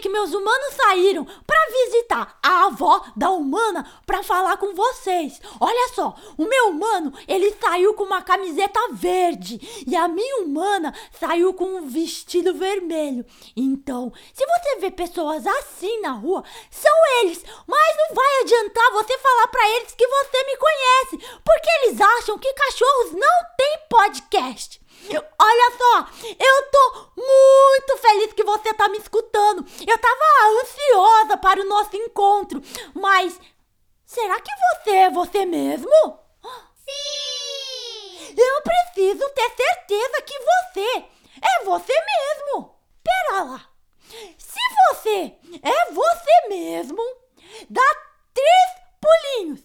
Que meus humanos saíram para visitar a avó da humana para falar com vocês. Olha só, o meu humano, ele saiu com uma camiseta verde e a minha humana saiu com um vestido vermelho. Então, se você vê pessoas assim na rua, são eles, mas não vai adiantar você falar para eles que você me conhece, porque eles acham que cachorros não têm podcast. Olha só, eu tô muito feliz que você tá me escutando. Eu tava ansiosa para o nosso encontro, mas será que você é você mesmo? Sim! Eu preciso ter certeza que você é você mesmo. Pera lá. Se você é você mesmo, dá três pulinhos.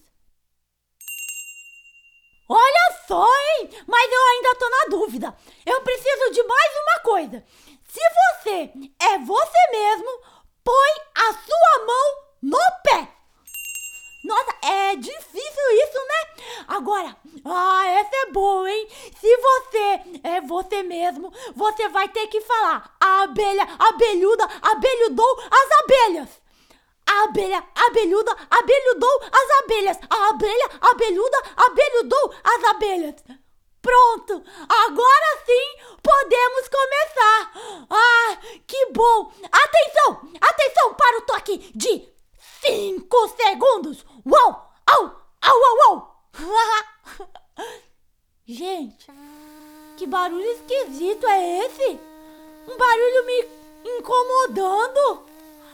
Olha só, hein? Mas eu ainda tô na dúvida. Eu preciso de mais uma coisa. Se você é você mesmo, põe a sua mão no pé. Nossa, é difícil isso, né? Agora, ah, essa é boa, hein? Se você é você mesmo, você vai ter que falar a abelha, abelhuda, abelhudou as abelhas. A abelha abelhuda abelhudou as abelhas. A abelha abelhuda abelhudou as abelhas. Pronto! Agora sim podemos começar! Ah, que bom! Atenção! Atenção para o toque de 5 segundos! Uau! Au! Au! Au! Au! Gente, que barulho esquisito é esse? Um barulho me incomodando?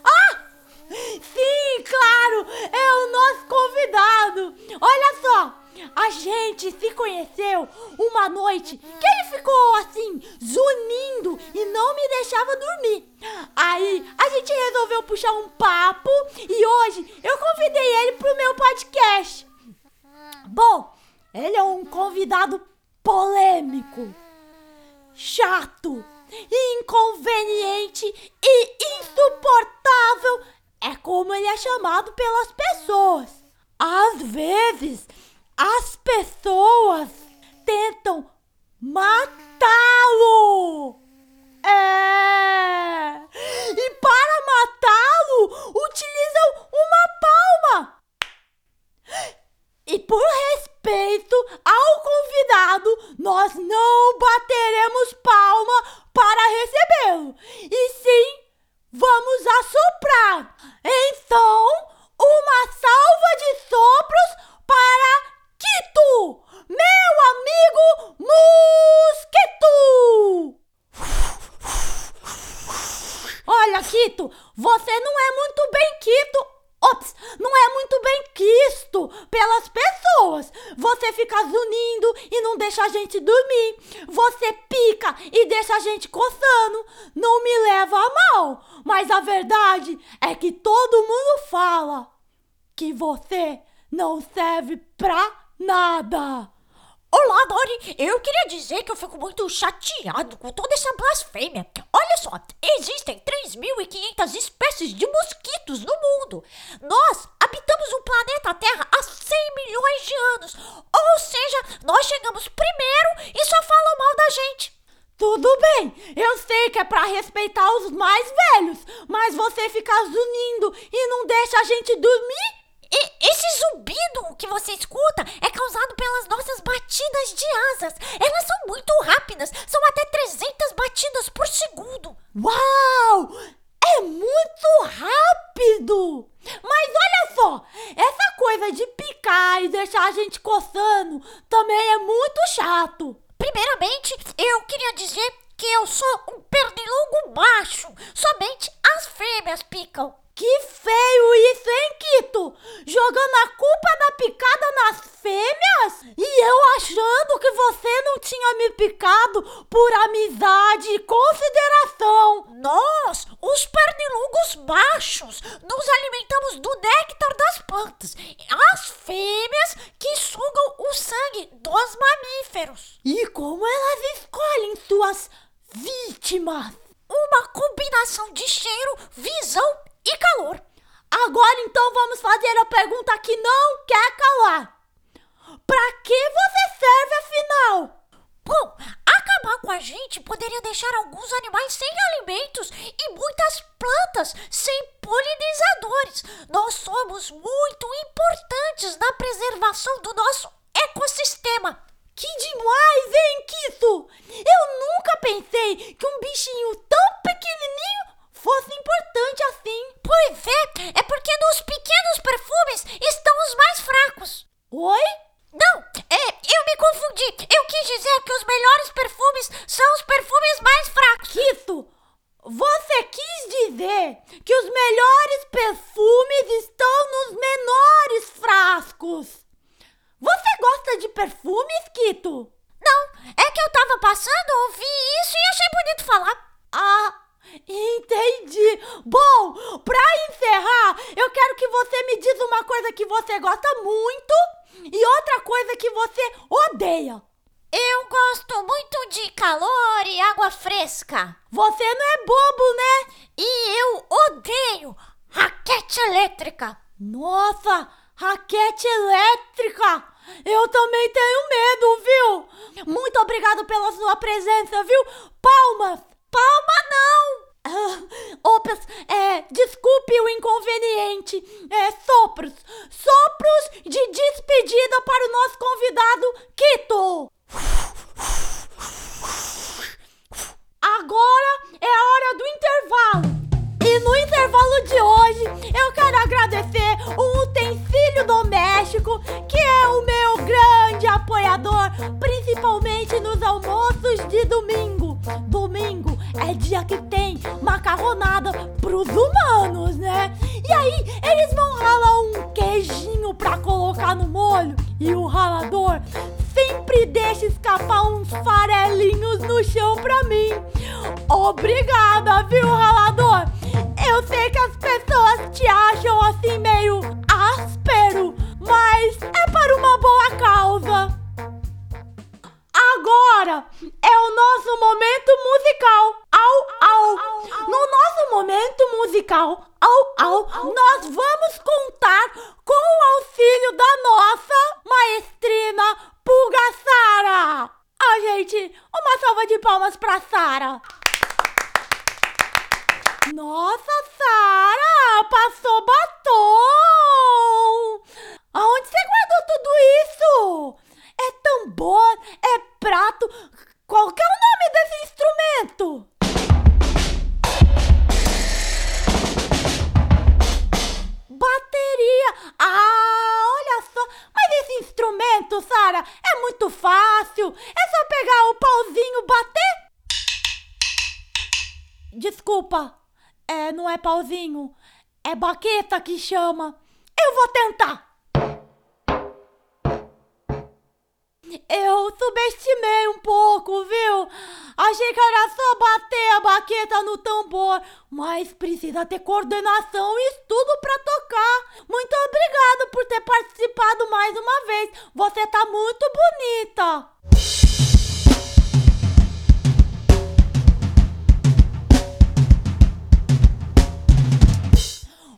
Ah! Sim, claro! É o nosso convidado! Olha só! A gente se conheceu uma noite que ficou assim, zunindo e não me deixava dormir. Aí a gente resolveu puxar um papo e hoje eu convidei ele pro meu podcast. Bom, ele é um convidado polêmico, chato, inconveniente e insuportável é como ele é chamado pelas pessoas. Às vezes, as pessoas tentam matá-lo. É. E para matá-lo, utilizam uma palma. E por respeito ao convidado, nós não bateremos palma para recebê-lo. E sim Vamos assoprar! Então, uma salva de sopros para Quito, meu amigo mosquito! Olha, Você não é muito bem Quito. Ops, não é muito bem quisto pelas pessoas. Você fica zunindo e não deixa a gente dormir. Você pica e deixa a gente coçando. Não me leva a mal, mas a verdade é que todo mundo fala que você não serve pra nada. Olá, Dori! Eu queria dizer que eu fico muito chateado com toda essa blasfêmia. Olha só, existem 3.500 espécies de mosquitos no mundo. Nós habitamos o planeta Terra há 100 milhões de anos. Ou seja, nós chegamos primeiro e só falam mal da gente. Tudo bem, eu sei que é para respeitar os mais velhos, mas você fica zunindo e não deixa a gente dormir? E esse zumbido que você escuta é causado pelas nossas batidas de asas. Elas são muito rápidas, são até 300 batidas por segundo. Uau! É muito rápido! Mas olha só, essa coisa de picar e deixar a gente coçando também é muito chato. Primeiramente, eu queria dizer que eu sou um pernilongo macho. Somente as fêmeas picam. Que feio isso, hein, Quito? Jogando a culpa da picada nas fêmeas? E eu achando que você não tinha me picado por amizade e consideração. Nós, os pernilongos machos, nos alimentamos do néctar das plantas. As fêmeas que sugam o sangue dos mamíferos. E como elas escolhem suas vítimas? Uma combinação de cheiro, visão e calor. Agora então vamos fazer a pergunta que não quer calar. Pra que você serve afinal? Bom, acabar com a gente poderia deixar alguns animais sem alimentos e muitas plantas sem polinizadores. Nós somos muito importantes na preservação do nosso ecossistema. Que demais, hein, Kisso? Eu nunca pensei que um bichinho tão pequenininho fosse importante assim. Pois é, é porque nos pequenos perfumes estão os mais fracos. Oi? Não, é, eu me confundi. Eu quis dizer que os melhores perfumes são os perfumes mais fracos. Kisso, você quis dizer que os melhores perfumes estão nos menores frascos. Você gosta de perfumes, Kito? Não, é que eu tava passando, ouvi isso e achei bonito falar. Ah, entendi. Bom, pra encerrar, eu quero que você me diz uma coisa que você gosta muito e outra coisa que você odeia. Eu gosto muito de calor e água fresca. Você não é bobo, né? E eu odeio raquete elétrica. Nossa, raquete elétrica! Eu também tenho medo, viu? Muito obrigado pela sua presença, viu? Palmas! Palma não! Ah, opas, é, desculpe o inconveniente. É, sopros. Sopros de despedida para o nosso convidado, Kito. Agora é a hora do intervalo. E no intervalo de hoje, eu quero agradecer chão pra mim. Obrigada, viu, ralador? Eu sei que as pessoas te acham assim meio áspero, mas é para uma boa causa. Agora é o nosso momento musical. Au, au. No nosso momento musical, au, au, nós vamos contar com o auxílio da nossa maestrina Pulga Gente, uma salva de palmas pra Sara. Nossa, Sara, passou batom. Aonde você guardou tudo isso? É tambor, é prato. Qual que é o nome desse instrumento? Bateria. Ah, olha só. Mas esse instrumento, Sara, é muito fácil. É só pegar o pauzinho, bater. Desculpa. É, não é pauzinho. É baqueta que chama. Eu vou tentar. Eu subestimei um pouco, viu? Achei que era só bater a baqueta no tambor, mas precisa ter coordenação e estudo pra tocar. Muito obrigada por ter participado mais uma vez. Você tá muito bonita.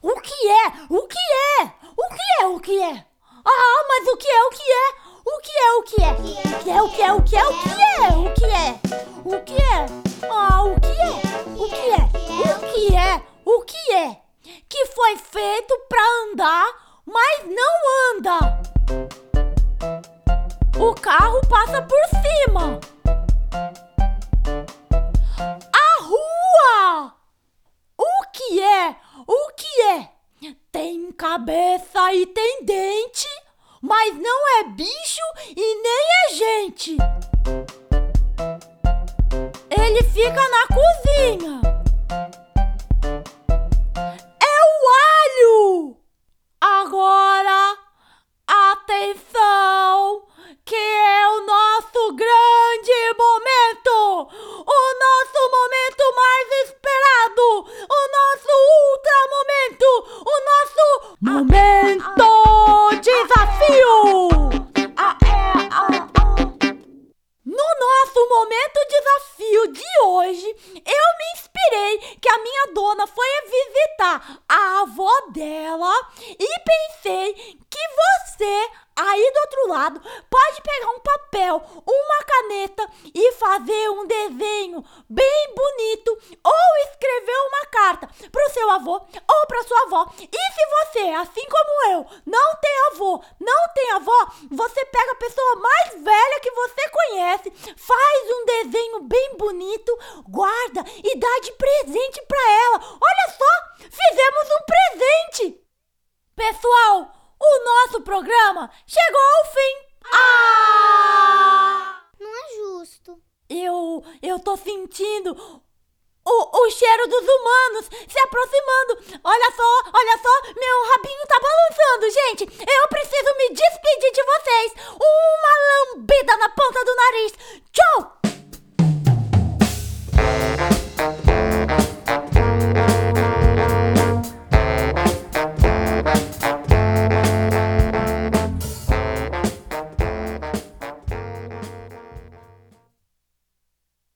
O que é? O que é? O que é? O que é? Ah, mas o que é? O que é? O que é o que é? O que é o que é o que é o que é? O que é? O que é? Ah, o que é? O que é? O que é? O que é? Que foi feito para andar, mas não anda. O carro passa por cima. A rua. O que é? O que é? Tem cabeça e tem dente mas não é bicho e nem é gente. Ele fica na cozinha. Outro lado, pode pegar um papel, uma caneta e fazer um desenho bem bonito ou escrever uma carta pro seu avô ou pra sua avó. E se você, assim como eu, não tem avô, não tem avó, você pega a pessoa mais velha que você conhece, faz um desenho bem bonito, guarda e dá de presente pra ela. Olha só, fizemos um presente! Pessoal, o nosso programa chegou ao fim. Ah! Não é justo. Eu, eu tô sentindo o, o cheiro dos humanos se aproximando. Olha só, olha só, meu rabinho tá balançando, gente. Eu preciso me despedir de vocês. Uma lambida na ponta do nariz. Tchau!